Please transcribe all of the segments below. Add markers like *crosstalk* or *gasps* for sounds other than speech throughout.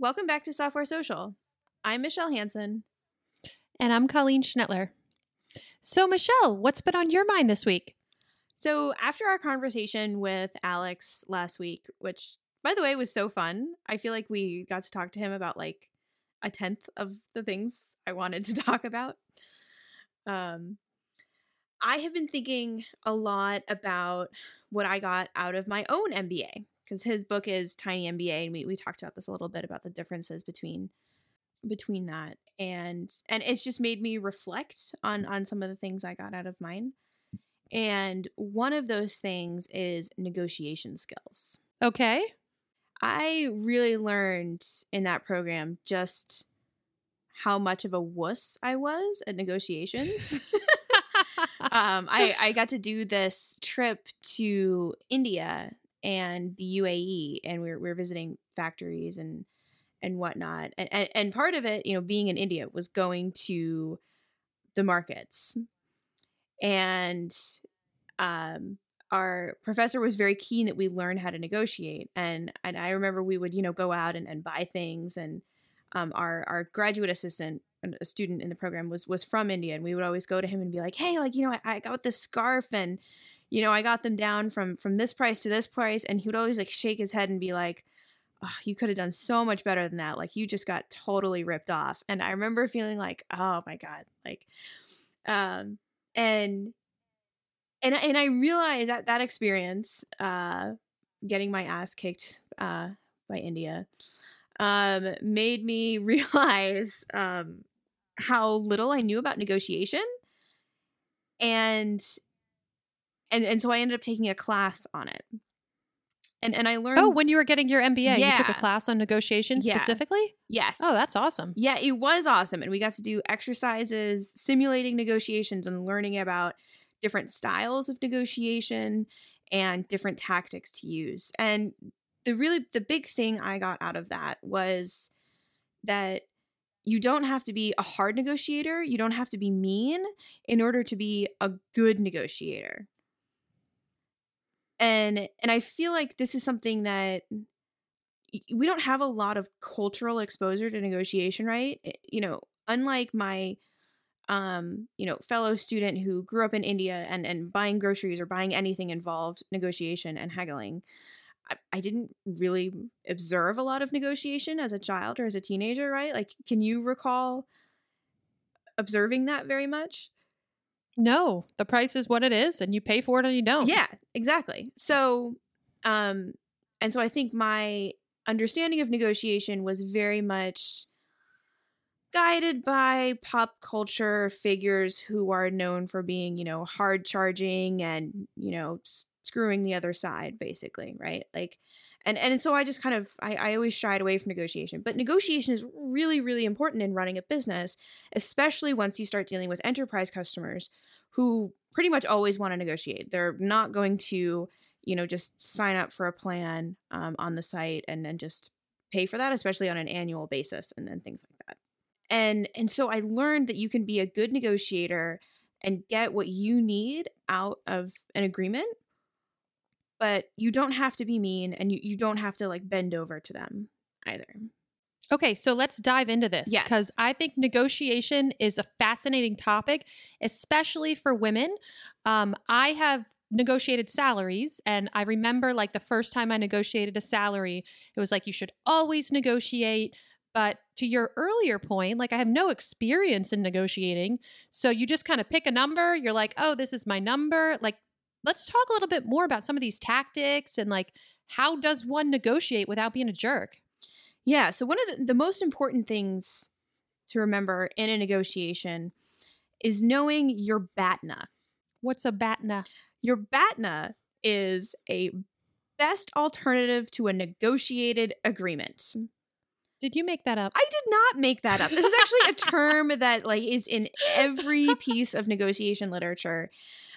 Welcome back to Software Social. I'm Michele Hansen. And I'm Colleen Schnettler. So, Michele, what's been on your mind this week? So, after our conversation with Alex last week, which by the way was so fun, I feel like we got to talk to him about like a tenth of the things I wanted to *laughs* talk about. Um, I have been thinking a lot about what I got out of my own MBA because his book is Tiny MBA, and we, we talked about this a little bit about the differences between between that and and it's just made me reflect on on some of the things I got out of mine. And one of those things is negotiation skills. Okay. I really learned in that program just how much of a wuss I was at negotiations. *laughs* *laughs* um, I, I got to do this trip to India and the UAE, and we are we are visiting factories and and whatnot. And, and and part of it, you know, being in India was going to the markets, and um, our professor was very keen that we learn how to negotiate. And and I remember we would you know go out and, and buy things, and um, our our graduate assistant a student in the program was was from India and we would always go to him and be like, "Hey, like, you know, I, I got this scarf and you know, I got them down from from this price to this price." And he would always like shake his head and be like, oh, "You could have done so much better than that. Like you just got totally ripped off." And I remember feeling like, "Oh my god." Like um and and and I realized that that experience uh getting my ass kicked uh by India um, made me *laughs* realize um, how little I knew about negotiation, and and and so I ended up taking a class on it. And and I learned. Oh, when you were getting your MBA, Yeah. you took a class on negotiation Yeah. specifically. yes. Oh, that's awesome. Yeah, it was awesome. And we got to do exercises simulating negotiations and learning about different styles of negotiation and different tactics to use. And the really the big thing I got out of that was that you don't have to be a hard negotiator, you don't have to be mean in order to be a good negotiator. And and I feel like this is something that we don't have a lot of cultural exposure to negotiation, right? You know, unlike my um, you know, fellow student who grew up in India and and buying groceries or buying anything involved negotiation and haggling. I, I didn't really observe a lot of negotiation as a child or as a teenager, right? Like, can you recall observing that very much? No, the price is what it is, and you pay for it or you don't. Yeah, exactly. So, um, and so I think my understanding of negotiation was very much guided by pop culture figures who are known for being, you know, hard charging and, you know, s- screwing the other side, basically, right? Like, and and so I just kind of I, I always shied away from negotiation. But negotiation is really, really important in running a business, especially once you start dealing with enterprise customers who pretty much always want to negotiate. They're not going to, you know, just sign up for a plan um, on the site and then just pay for that, especially on an annual basis and then things like that. And and so I learned that you can be a good negotiator and get what you need out of an agreement, but you don't have to be mean and you, you don't have to like bend over to them either. Okay, so let's dive into this Yes. because I think negotiation is a fascinating topic, especially for women. Um, I have negotiated salaries, and I remember like the first time I negotiated a salary, it was like you should always negotiate. But to your earlier point, like I have no experience in negotiating. So you just kind of pick a number. You're like, oh, this is my number. Like, let's talk a little bit more about some of these tactics and like how does one negotiate without being a jerk? Yeah. So, one of the, the most important things to remember in a negotiation is knowing your BATNA. What's a BATNA? Your BATNA is a best alternative to a negotiated agreement. Did you make that up? I did not make that up. This is actually a term *laughs* that like is in every piece of negotiation literature.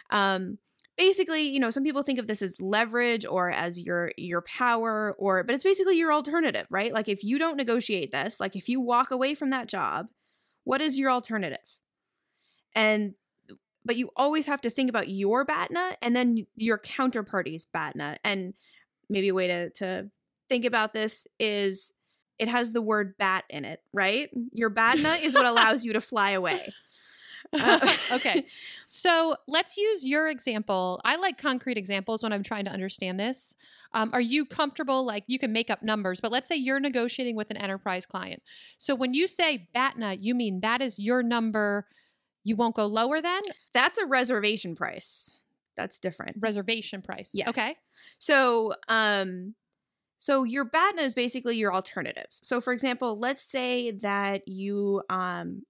Um, basically, you know, some people think of this as leverage or as your your power or but it's basically your alternative, right? Like if you don't negotiate this, like if you walk away from that job, what is your alternative? And but you always have to think about your BATNA and then your counterparty's BATNA. And maybe a way to to think about this is it has the word bat in it, right? Your *laughs* BATNA is what allows you to fly away. Uh, *laughs* okay. *laughs* So let's use your example. I like concrete examples when I'm trying to understand this. Um, are you comfortable? Like you can make up numbers, but let's say you're negotiating with an enterprise client. So when you say BATNA, you mean that is your number. You won't go lower than? That's a reservation price. That's different. Reservation price. Yes. Okay. So, um, so your BATNA is basically your alternatives. So, for example, let's say that you um,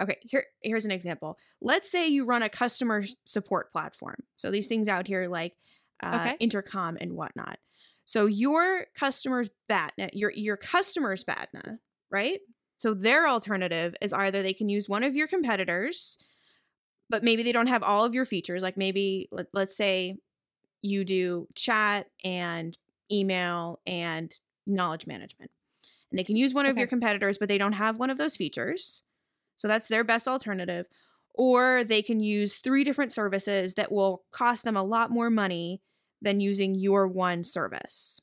okay here here's an example. Let's say you run a customer support platform. So these things out here like uh, okay. intercom and whatnot. So your customers batna your your customers batna right? So their alternative is either they can use one of your competitors but maybe they don't have all of your features. Like maybe let, let's say you do chat and email and knowledge management. And they can use one okay. of your competitors but they don't have one of those features so that's their best alternative. Or they can use three different services that will cost them a lot more money than using your one service.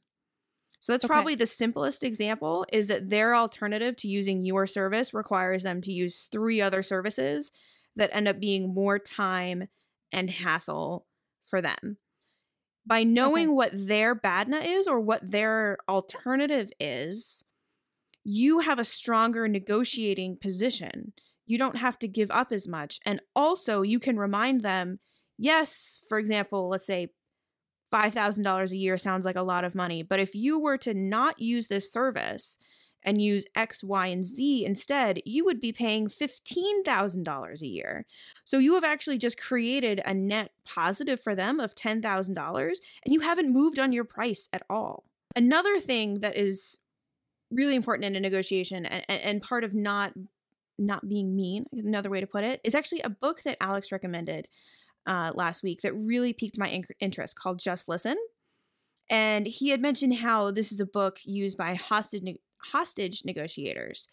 So that's okay. probably the simplest example is that their alternative to using your service requires them to use three other services that end up being more time and hassle for them. By knowing okay. what their BATNA is or what their alternative is, you have a stronger negotiating position. You don't have to give up as much. And also, you can remind them yes, for example, let's say $5,000 a year sounds like a lot of money, but if you were to not use this service and use X, Y, and Z instead, you would be paying $15,000 a year. So you have actually just created a net positive for them of $10,000 and you haven't moved on your price at all. Another thing that is really important in a negotiation and, and part of not not being mean another way to put it is actually a book that alex recommended uh, last week that really piqued my in- interest called just listen. And he had mentioned how this is a book used by hostage ne- hostage negotiators.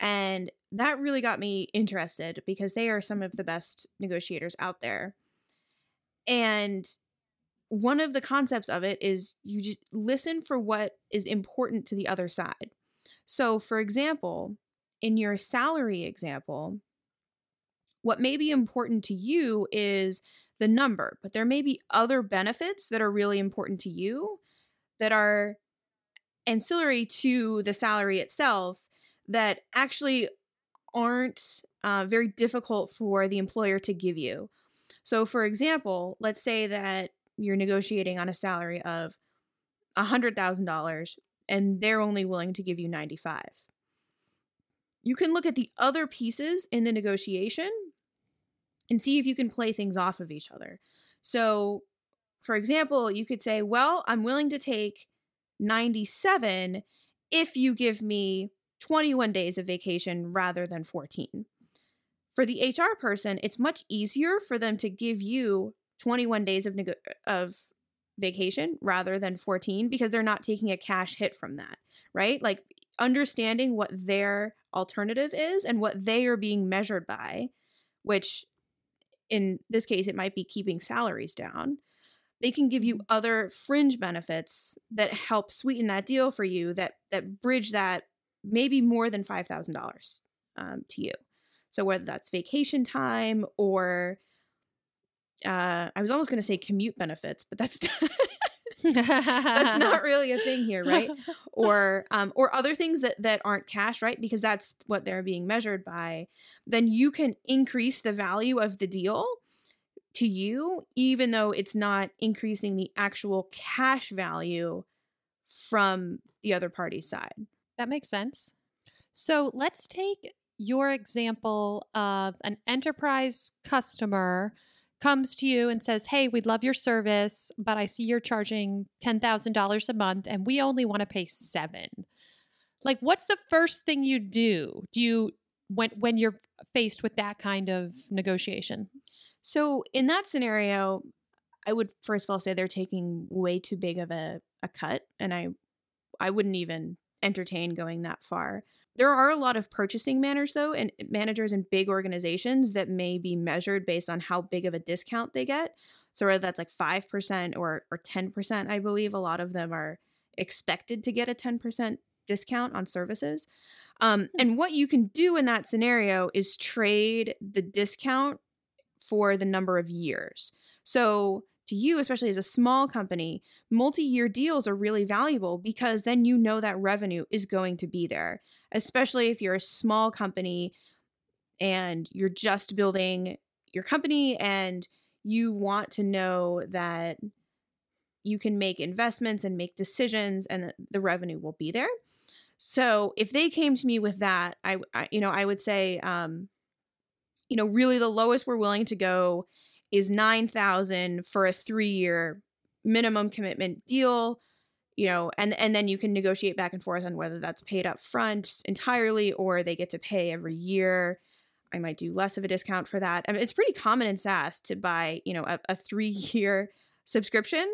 And that really got me interested because they are some of the best negotiators out there. And one of the concepts of it is you just listen for what is important to the other side so, for example, in your salary example, what may be important to you is the number, but there may be other benefits that are really important to you that are ancillary to the salary itself that actually aren't uh, very difficult for the employer to give you. So, for example, let's say that you're negotiating on a salary of $100,000 and they're only willing to give you 95. You can look at the other pieces in the negotiation and see if you can play things off of each other. So, for example, you could say, Well, I'm willing to take 97 if you give me 21 days of vacation rather than 14. For the HR person, it's much easier for them to give you 21 days of, nego- of vacation rather than 14 because they're not taking a cash hit from that, right? Like understanding what their alternative is and what they are being measured by, which in this case, it might be keeping salaries down. They can give you mm-hmm. other fringe benefits that help sweeten that deal for you that that bridge that maybe more than five thousand um, dollars to you. So whether that's vacation time or uh, I was almost going to say commute benefits, but that's *laughs* that's not *laughs* really a thing here, right? Or um, or other things that that aren't cash, right? Because that's what they're being measured by. Then you can increase the value of the deal to you, even though it's not increasing the actual cash value from the other party's side. That makes sense. So let's take your example of an enterprise customer comes to you and says, Hey, we'd love your service, but I see you're charging $10,000 a month and we only want to pay seven. Like, what's the first thing you do? Do you, when, when you're faced with that kind of negotiation? So, in that scenario, I would first of all say they're taking way too big of a, a cut, and I, I wouldn't even entertain going that far. There are a lot of purchasing managers though and managers in big organizations that may be measured based on how big of a discount they get. So whether that's like 5% or or 10%, I believe a lot of them are expected to get a 10% discount on services. Um, and what you can do in that scenario is trade the discount for the number of years. So, to you, especially as a small company, multi year deals are really valuable because then you know that revenue is going to be there, especially if you're a small company and you're just building your company and you want to know that you can make investments and make decisions and the revenue will be there. So if they came to me with that, I, I you know, I would say um you know, really the lowest we're willing to go is 9,000 for a 3-year minimum commitment deal, you know, and and then you can negotiate back and forth on whether that's paid up front entirely or they get to pay every year. I might do less of a discount for that. I mean, it's pretty common in SaaS to buy, you know, a, a three year subscription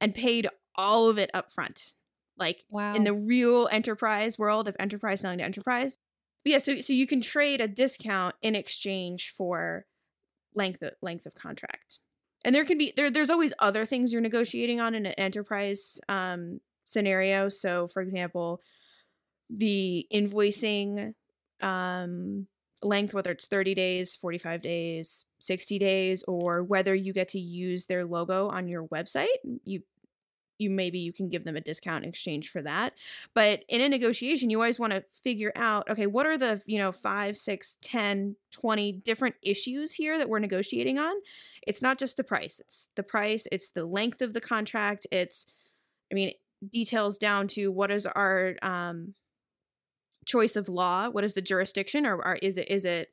and paid all of it up front. Like Wow. in the real enterprise world of enterprise selling to enterprise. Yeah, so so you can trade a discount in exchange for length of, length of contract. And there can be there there's always other things you're negotiating on in an enterprise um scenario. So for example, the invoicing um length whether it's 30 days, 45 days, 60 days or whether you get to use their logo on your website. You you maybe you can give them a discount in exchange for that. But in a negotiation you always want to figure out okay what are the you know five six ten twenty different issues here that we're negotiating on? It's not just the price it's the price it's the length of the contract it's i mean details down to what is our um choice of law what is the jurisdiction or, or is it is it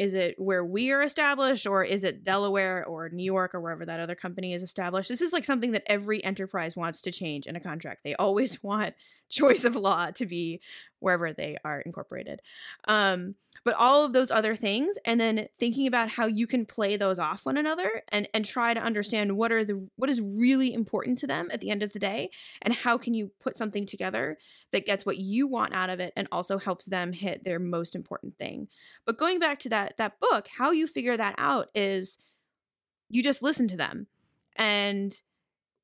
is it where we are established or is it delaware or new york or wherever that other company is established? This is like something that every enterprise wants to change in a contract. They always *laughs* want choice of law to be wherever they are incorporated. Um, but all of those other things and then thinking about how you can play those off one another and and try to understand what are the what is really important to them at the end of the day and how can you put something together that gets what you want out of it and also helps them hit their most important thing. But going back to that that book how you figure that out is you just listen to them. And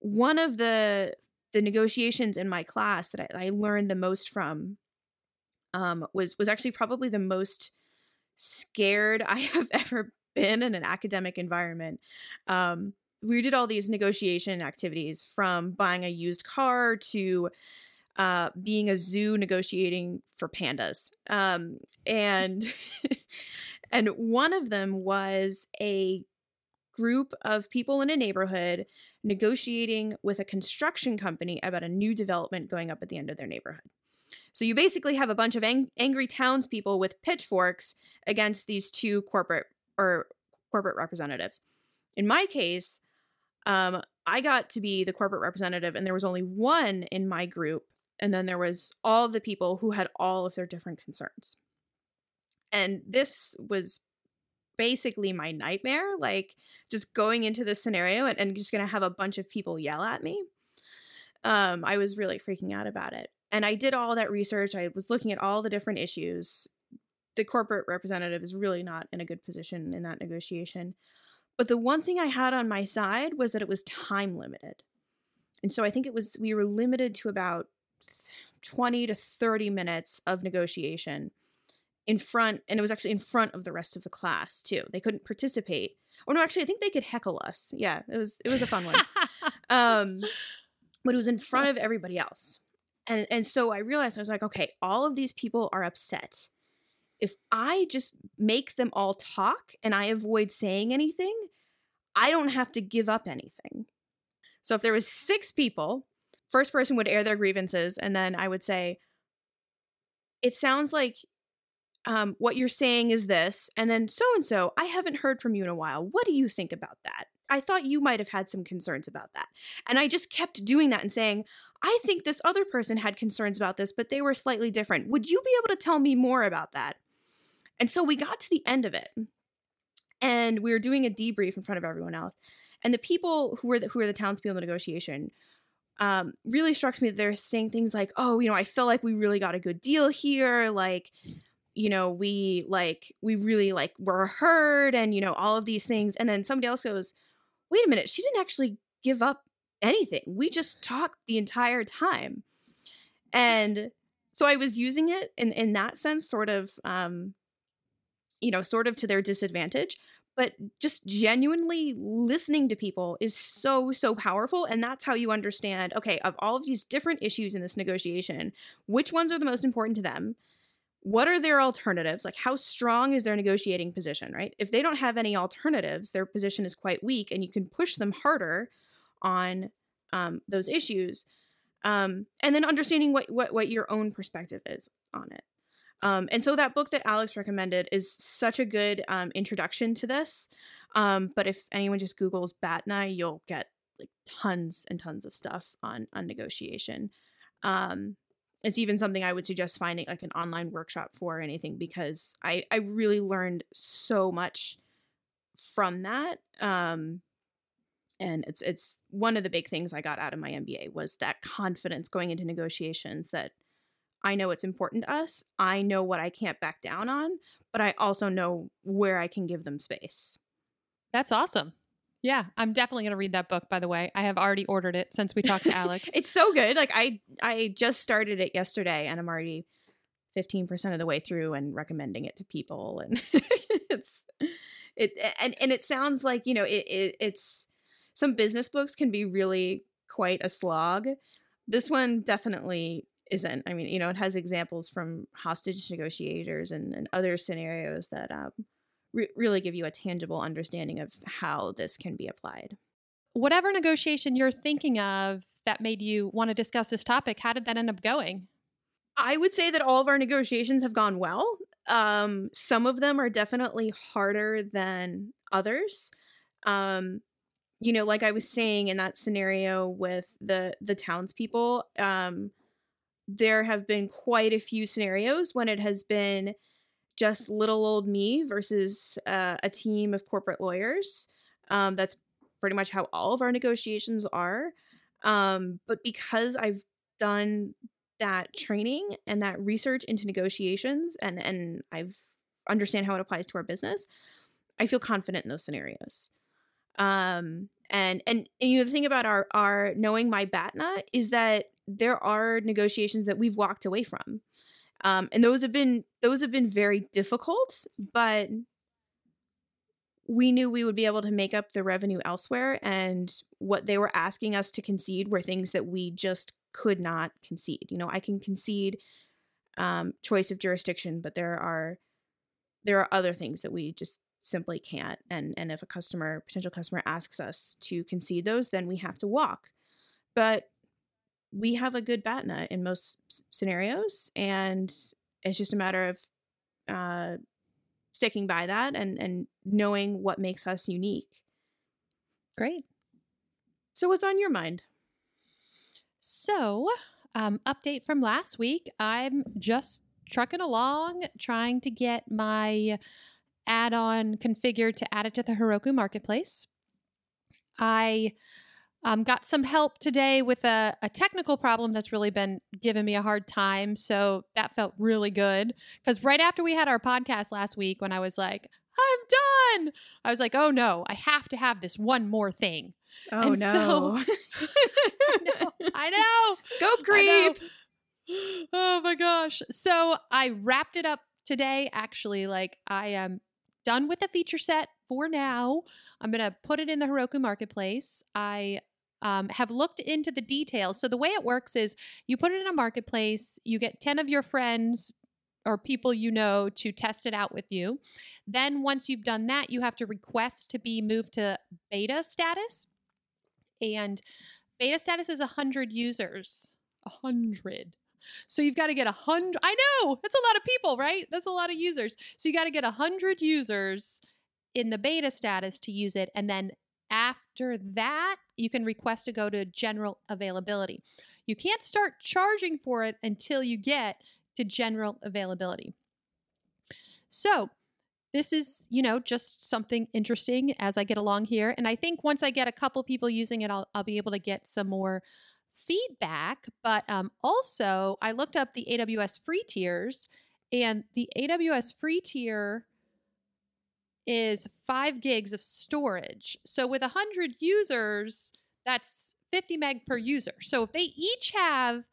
one of the the negotiations in my class that I, I learned the most from um, was was actually probably the most scared *laughs* I have ever been in an academic environment. Um, we did all these negotiation activities from buying a used car to uh, being a zoo negotiating for pandas. Um, and *laughs* and one of them was a group of people in a neighborhood negotiating with a construction company about a new development going up at the end of their neighborhood. So you basically have a bunch of ang- angry townspeople with pitchforks against these two corporate or corporate representatives. In my case, um, I got to be the corporate representative, and there was only one in my group, and then there was all of the people who had all of their different concerns. And this was basically my nightmare, like just going into this scenario and, and just gonna have a bunch of people yell at me. Um, I was really freaking out about it. And I did all that research. I was looking at all the different issues. The corporate representative is really not in a good position in that negotiation. But the one thing I had on my side was that it was time limited. And so I think it was, we were limited to about 20 to 30 minutes of negotiation in front, and it was actually in front of the rest of the class too. They couldn't participate. Oh no, actually, I think they could heckle us. Yeah, it was it was a fun one. *laughs* um, but it was in front of everybody else, and and so I realized I was like, okay, all of these people are upset. If I just make them all talk and I avoid saying anything, I don't have to give up anything. So if there was six people, first person would air their grievances, and then I would say, "It sounds like um, what you're saying is this, and then so and so, I haven't heard from you in a while. What do you think about that? I thought you might have had some concerns about that. And I just kept doing that and saying, I think this other person had concerns about this, but they were slightly different. Would you be able to tell me more about that? And so we got to the end of it, and we were doing a debrief in front of everyone else. And the people who were the, who were the townspeople in the negotiation um, really struck me that they're saying things like, "Oh, you know, I feel like we really got a good deal here. Like, you know we like we really like were heard and you know all of these things and then somebody else goes wait a minute she didn't actually give up anything we just talked the entire time and so I was using it in in that sense, sort of, um, you know, sort of to their disadvantage. But just genuinely listening to people is so so powerful, and that's how you understand. Okay, of all of these different issues in this negotiation, which ones are the most important to them? What are their alternatives? Like, how strong is their negotiating position, right? If they don't have any alternatives, their position is quite weak, and you can push them harder on um, those issues um, and then understanding what, what what your own perspective is on it um, and so that book that alex recommended is such a good um, introduction to this um, but if anyone just googles batna you'll get like tons and tons of stuff on on negotiation um, it's even something i would suggest finding like an online workshop for or anything because i i really learned so much from that um and it's it's one of the big things I got out of my MBA was that confidence going into negotiations that I know it's important to us. I know what I can't back down on, but I also know where I can give them space. That's awesome. Yeah, I'm definitely going to read that book by the way. I have already ordered it since we talked to *laughs* Alex. it's so good. Like I I just started it yesterday and I'm already 15% of the way through and recommending it to people and *laughs* it's it and and it sounds like, you know, it, it it's some business books can be really quite a slog. This one definitely isn't. I mean, you know, it has examples from hostage negotiators and, and other scenarios that um, re- really give you a tangible understanding of how this can be applied. Whatever negotiation you're thinking of that made you want to discuss this topic, how did that end up going? I would say that all of our negotiations have gone well. Um, some of them are definitely harder than others. Um, you know, like I was saying in that scenario with the the townspeople, um, there have been quite a few scenarios when it has been just little old me versus uh, a team of corporate lawyers. Um, that's pretty much how all of our negotiations are. Um, but because I've done that training and that research into negotiations and and I've understand how it applies to our business, I feel confident in those scenarios. Um, and, and and you know the thing about our our knowing my batna is that there are negotiations that we've walked away from um, and those have been those have been very difficult but we knew we would be able to make up the revenue elsewhere and what they were asking us to concede were things that we just could not concede. You know i can concede um, choice of jurisdiction but there are there are other things that we just simply can't and and if a customer potential customer asks us to concede those then we have to walk. But we have a good batna in most scenarios and it's just a matter of uh, sticking by that and and knowing what makes us unique. Great. So what's on your mind? So um, update from last week i'm just trucking along trying to get my add on configured to add it to the Heroku marketplace. I um, got some help today with a, a, technical problem that's really been giving me a hard time. So that felt really good. Because right after we had our podcast last week, when I was like, I'm done, I was like, oh no, I have to have this one more thing. Oh and no. So, *laughs* I know. I know. *laughs* Scope creep. Know. *gasps* Oh my gosh. So I wrapped it up today. Actually, like I am done with the feature set for now. I'm going to put it in the Heroku marketplace. I um, have looked into the details. So the way it works is you put it in a marketplace, you get 10 of your friends or people you know to test it out with you. Then once you've done that, you have to request to be moved to beta status. And beta status is 100 users. 100. So you've got to get a hundred. I know that's a lot of people, right? That's a lot of users. So you got to get a hundred users in the beta status to use it, and then after that, you can request to go to general availability. You can't start charging for it until you get to general availability. So this is, you know, just something interesting as I get along here. And I think once I get a couple people using it, I'll, I'll be able to get some more feedback, but um, also I looked up the AWS free tiers, and the AWS free tier is five gigs of storage. So with 100 users, that's 50 meg per user. So if they each have,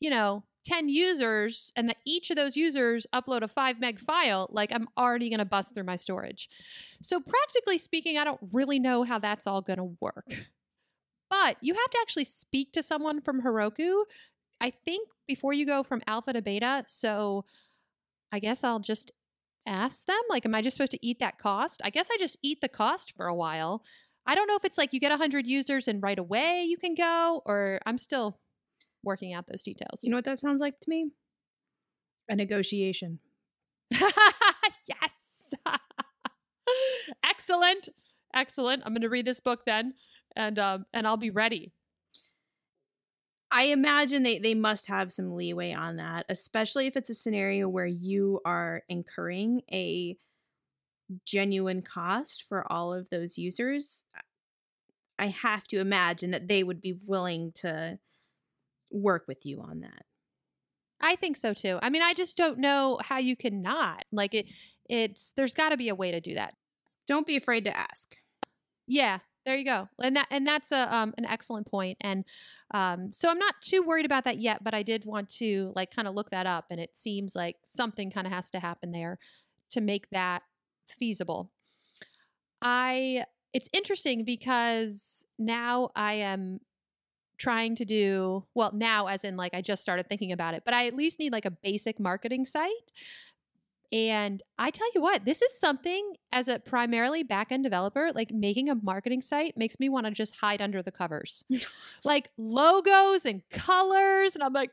you know, 10 users and that each of those users upload a 5 meg file, like I'm already going to bust through my storage. So, practically speaking, I don't really know how that's all going to work. But you have to actually speak to someone from Heroku, I think, before you go from alpha to beta. So, I guess I'll just ask them, like, am I just supposed to eat that cost? I guess I just eat the cost for a while. I don't know if it's like you get 100 users and right away you can go, or I'm still working out those details. You know what that sounds like to me? A negotiation. *laughs* yes. *laughs* Excellent. Excellent. I'm going to read this book then and um and I'll be ready. I imagine they, they must have some leeway on that, especially if it's a scenario where you are incurring a genuine cost for all of those users. Uh, I have to imagine that they would be willing to work with you on that. I think so too. I mean, I just don't know how you can not. Like it it's there's got to be a way to do that. Don't be afraid to ask. Yeah, there you go. And that and that's a um an excellent point. And um so I'm not too worried about that yet, but I did want to like kind of look that up and it seems like something kind of has to happen there to make that feasible. I it's interesting because now I am trying to do well now as in like I just started thinking about it, but I at least need like a basic marketing site. And I tell you what, this is something as a primarily backend developer, like making a marketing site makes me want to just hide under the covers. *laughs* like logos and colors. And I'm like,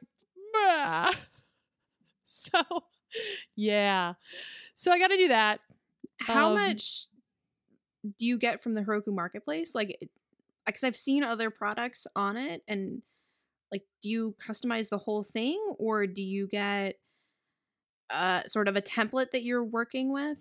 bah. *laughs* so yeah. So I got to do that. How um, much do you get from the Heroku marketplace? Like, because I've seen other products on it, and like, do you customize the whole thing, or do you get uh, sort of a template that you're working with?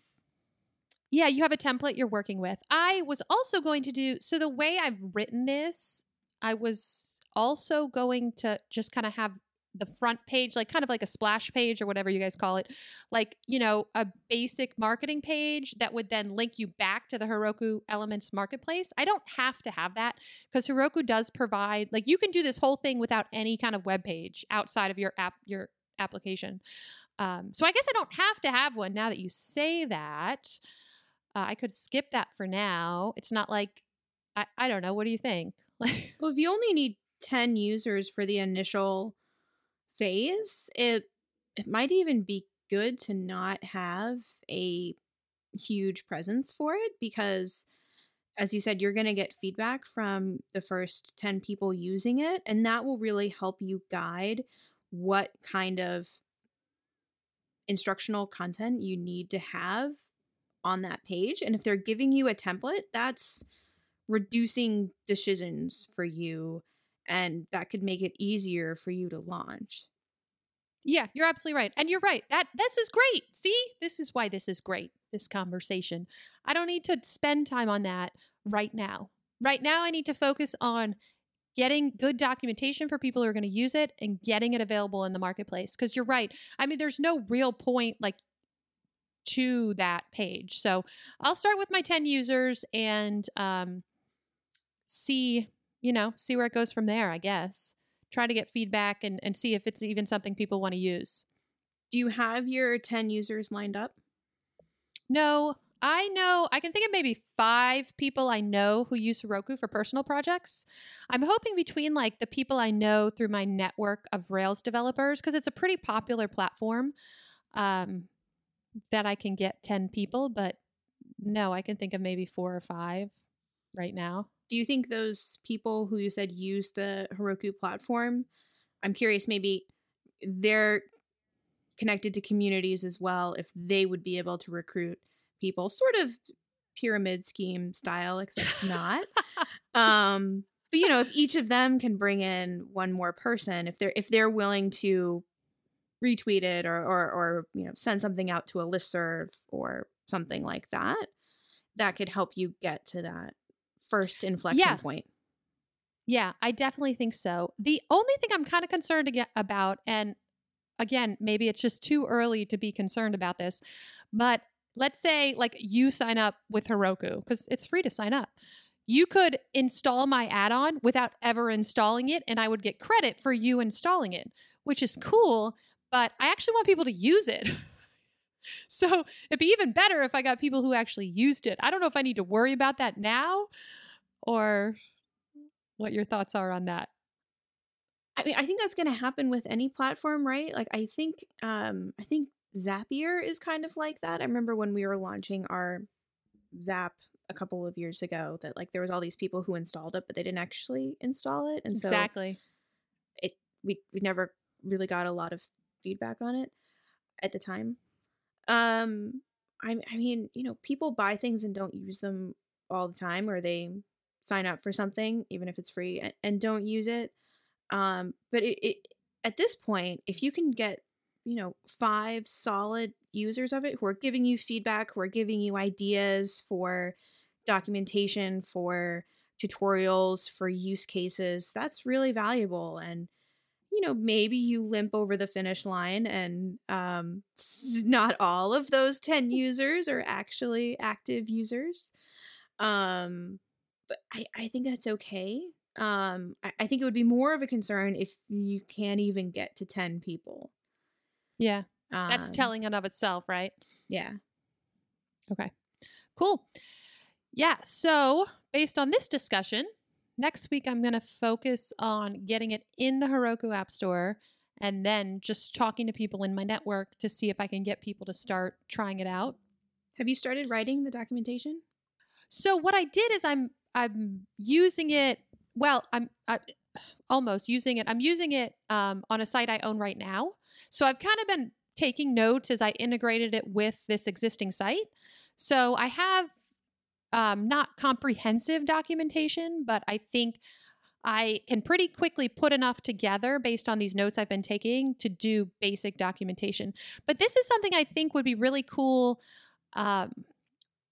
Yeah, you have a template you're working with. I was also going to do so the way I've written this, I was also going to just kind of have the front page, like kind of like a splash page or whatever you guys call it, like, you know, a basic marketing page that would then link you back to the Heroku Elements marketplace. I don't have to have that because Heroku does provide, like, you can do this whole thing without any kind of web page outside of your app, your application. Um, so I guess I don't have to have one now that you say that. Uh, I could skip that for now. It's not like, I, I don't know. What do you think? *laughs* well, if you only need 10 users for the initial phase, it it might even be good to not have a huge presence for it because as you said you're going to get feedback from the first 10 people using it and that will really help you guide what kind of instructional content you need to have on that page and if they're giving you a template that's reducing decisions for you and that could make it easier for you to launch. Yeah, you're absolutely right. And you're right. That this is great. See? This is why this is great. This conversation. I don't need to spend time on that right now. Right now I need to focus on getting good documentation for people who are going to use it and getting it available in the marketplace because you're right. I mean there's no real point like to that page. So, I'll start with my 10 users and um see you know, see where it goes from there, I guess. Try to get feedback and, and see if it's even something people want to use. Do you have your 10 users lined up? No, I know, I can think of maybe five people I know who use Heroku for personal projects. I'm hoping between like the people I know through my network of Rails developers, because it's a pretty popular platform, um, that I can get 10 people, but no, I can think of maybe four or five right now do you think those people who you said use the Heroku platform, I'm curious, maybe they're connected to communities as well, if they would be able to recruit people, sort of pyramid scheme style, except not. *laughs* um, but you know, if each of them can bring in one more person, if they're if they're willing to retweet it or or, or you know send something out to a listserv or something like that, that could help you get to that first inflection yeah. point. Yeah, I definitely think so. The only thing I'm kind of concerned about, and again, maybe it's just too early to be concerned about this, but let's say like you sign up with Heroku because it's free to sign up. You could install my add on without ever installing it, and I would get credit for you installing it. which is cool, but I actually want people to use it. *laughs* so it'd be even better if I got people who actually used it. I don't know if I need to worry about that now or what your thoughts are on that. I mean, I think that's going to happen with any platform, right? Like, I think, um, I think Zapier is kind of like that. I remember when we were launching our Zap a couple of years ago that like there was all these people who installed it, but they didn't actually install it, and so exactly, it we we never really got a lot of feedback on it at the time. Um, I I mean, you know, people buy things and don't use them all the time, or they sign up for something even if it's free and, and don't use it. Um, but it, it at this point, if you can get you know five solid users of it who are giving you feedback, who are giving you ideas for documentation, for tutorials, for use cases, that's really valuable. And you know maybe you limp over the finish line and um, *laughs* not all of those 10 *laughs* users are actually active users. Um, but I, I think that's okay. Um, I, I think it would be more of a concern if you can't even get to 10 people yeah um, that's telling in of itself right yeah okay cool yeah so based on this discussion next week I'm going to focus on getting it in the Heroku App Store and then just talking to people in my network to see if I can get people to start trying it out. Have you started writing the documentation? So what I did is I'm I'm using it. Well, I'm I, almost using it. I'm using it um, on a site I own right now. So I've kind of been taking notes as I integrated it with this existing site. So I have um, not comprehensive documentation, but I think I can pretty quickly put enough together based on these notes I've been taking to do basic documentation. But this is something I think would be really cool. Um,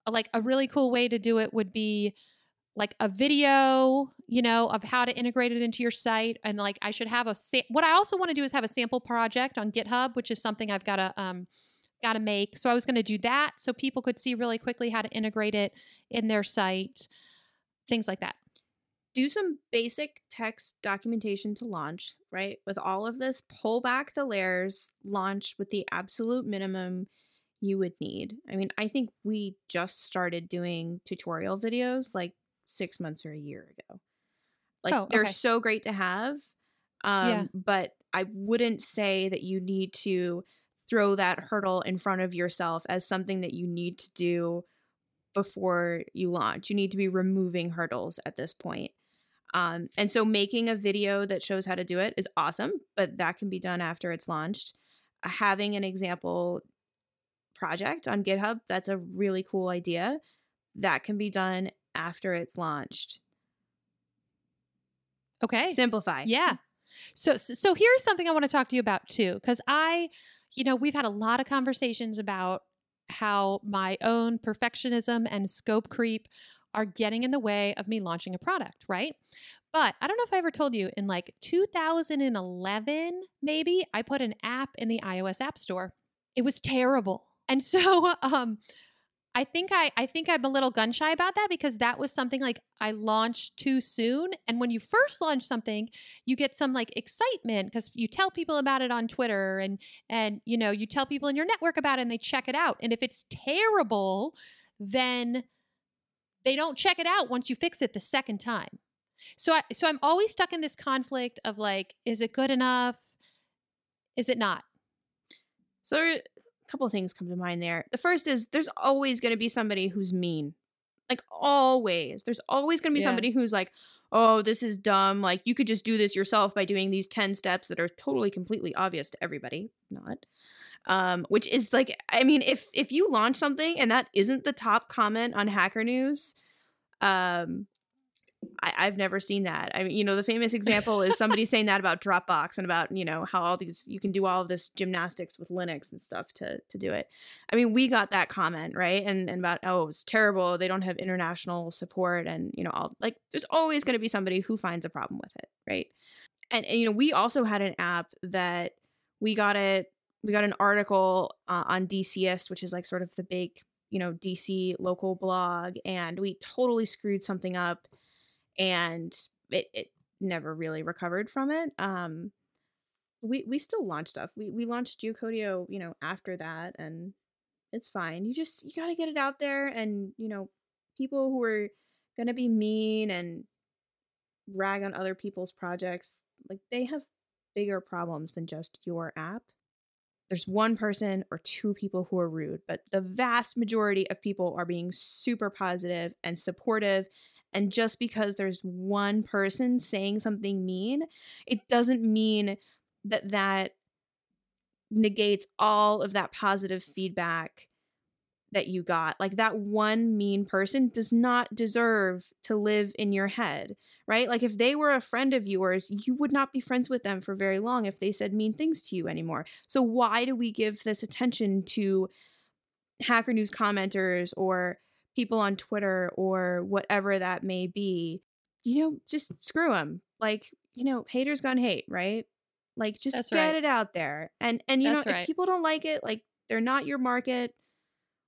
like a really cool way to do it would be like a video, you know, of how to integrate it into your site. And like I should have a, sa- what I also want to do is have a sample project on GitHub, which is something I've got to, um, got to make. So I was going to do that so people could see really quickly how to integrate it in their site, things like that. Do some basic text documentation to launch, right? With all of this, pull back the layers, launch with the absolute minimum you would need. I mean, I think we just started doing tutorial videos like six months or a year ago. Like, oh, okay. they're so great to have. Um, yeah. But I wouldn't say that you need to throw that hurdle in front of yourself as something that you need to do before you launch. You need to be removing hurdles at this point. Um, and so making a video that shows how to do it is awesome, but that can be done after it's launched. Having an example project on GitHub, that's a really cool idea. That can be done after it's launched. Okay. Simplify. Yeah. So so here's something I want to talk to you about too cuz I you know, we've had a lot of conversations about how my own perfectionism and scope creep are getting in the way of me launching a product, right? But I don't know if I ever told you in like 2011, maybe, I put an app in the iOS App Store. It was terrible. And so *laughs* um I think I I think I'm a little gun shy about that because that was something like I launched too soon. And when you first launch something, you get some like excitement because you tell people about it on Twitter and and you know you tell people in your network about it and they check it out. And if it's terrible, then they don't check it out once you fix it the second time. So I so I'm always stuck in this conflict of like, is it good enough? Is it not? So couple things come to mind there. The first is there's always going to be somebody who's mean. Like always. There's always going to be yeah. somebody who's like, "Oh, this is dumb. Like you could just do this yourself by doing these 10 steps that are totally completely obvious to everybody." Not. Um which is like I mean, if if you launch something and that isn't the top comment on Hacker News, um I, have never seen that. I mean, you know, the famous example is somebody *laughs* saying that about Dropbox and about, you know, how all these you can do all of this gymnastics with Linux and stuff to to do it. I mean, we got that comment, right? And and about oh, it's terrible. They don't have international support and, you know, all like there's always going to be somebody who finds a problem with it, right? And, and you know, we also had an app that we got it we got an article uh, on DCist, which is like sort of the big, you know, DC local blog and we totally screwed something up and it, it never really recovered from it. Um, we we still launch stuff. We we launched Geocodio, you know, after that and it's fine. You just you got to get it out there and, you know, people who are to be mean and rag on other people's projects, like they have bigger problems than just your app. There's one person or two people who are rude, but the vast majority of people are being super positive and supportive. And just because there's one person saying something mean, it doesn't mean that that negates all of that positive feedback that you got. Like that one mean person does not deserve to live in your head, right? Like if they were a friend of yours, you would not be friends with them for very long if they said mean things to you anymore. So why do we give this attention to Hacker News commenters or people on Twitter or whatever that may be? You know, just screw them. Like, you know, haters gonna hate, right? Like just That's get right. it out there. And and you That's know, right. if people don't like it, like they're not your market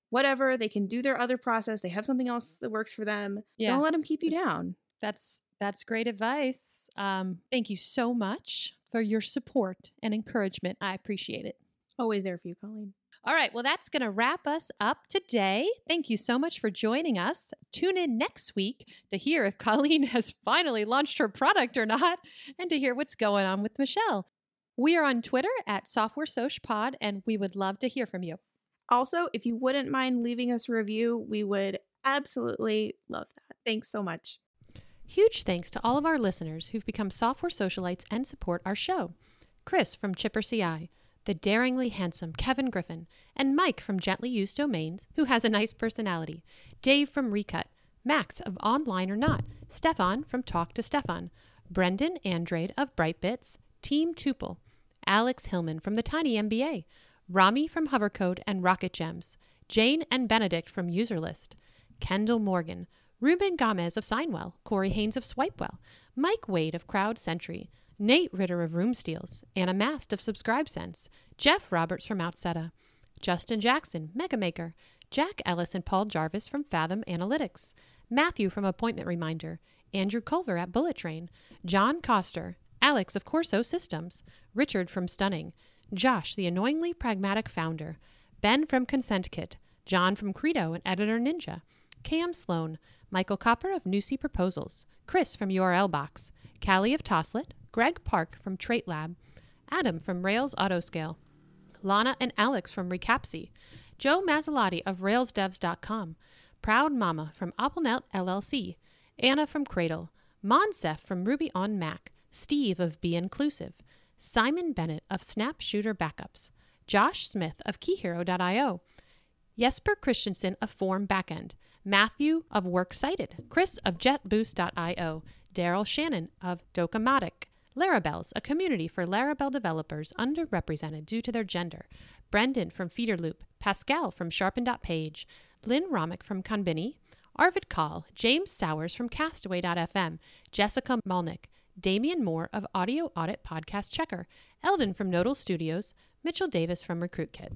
whatever they can do their other process they have something else that works for them Yeah. don't let them keep you down That's that's great advice. Um, thank you so much for your support and encouragement. I appreciate it. always there for you colleen All right, well, that's going to wrap us up today. Thank you so much for joining us. Tune in next week to hear if *laughs* Colleen has finally launched her product or not, and to hear what's going on with Michele. We are on Twitter at Software Soc Pod, and we would love to hear from you. also if you wouldn't mind leaving us a review we would absolutely love that thanks so much Huge thanks to all of our listeners who've become software socialites and support our show. Chris from Chipper CI, the daringly handsome Kevin Griffin, and Mike from Gently Used Domains, who has a nice personality, Dave from Recut, Max of Online or Not, Stefan from Talk to Stefan, Brendan Andrade of Brightbits, Team Tuple, Alex Hillman from the Tiny MBA, Rami from Hovercode and Rocket Gems, Jane and Benedict from Userlist, Kendall Morgan, Ruben Gomez of Signwell, Corey Haynes of Swipewell, Mike Wade of Crowd Sentry, Nate Ritter of Room Steals, Anna Mast of Subscribe Sense, Jeff Roberts from Outseta, Justin Jackson, Megamaker, Jack Ellis and Paul Jarvis from Fathom Analytics, Matthew from Appointment Reminder, Andrew Culver at Bullet Train, John Coster, Alex of Corso Systems, Richard from Stunning, Josh, the annoyingly pragmatic founder, Ben from Consent Kit, John from Credo and Editor Ninja, Cam Sloan, Michael Koper of Nusii Proposals, Chris from URL Box, Callie of Toslet, Greg Park from Trait Lab, Adam from Rails Autoscale, Lana and Alex from Recapsy, Joe Masilotti of RailsDevs.com, Proud Mama from AppleNet LLC, Anna from Cradle, Moncef from Ruby on Mac, Steve of Be Inclusive, Simon Bennett of Snap Shooter Backups, Josh Smith of KeyHero.io, Jesper Christensen of Form Backend, Matthew of Works Cited, Chris of JetBoost.io, Daryl Shannon of Docamatic, Larabelles, a community for Laravel developers underrepresented due to their gender, Brendan from Feederloop, Pascal from Sharpen.page, Lynn Romick from Conbini, Arvid Kahl, James Sowers from Castaway.fm, Jessica Malnik, Damian Moore of Audio Audit Podcast Checker, Eldon from Nodal Studios, Mitchell Davis from RecruitKit.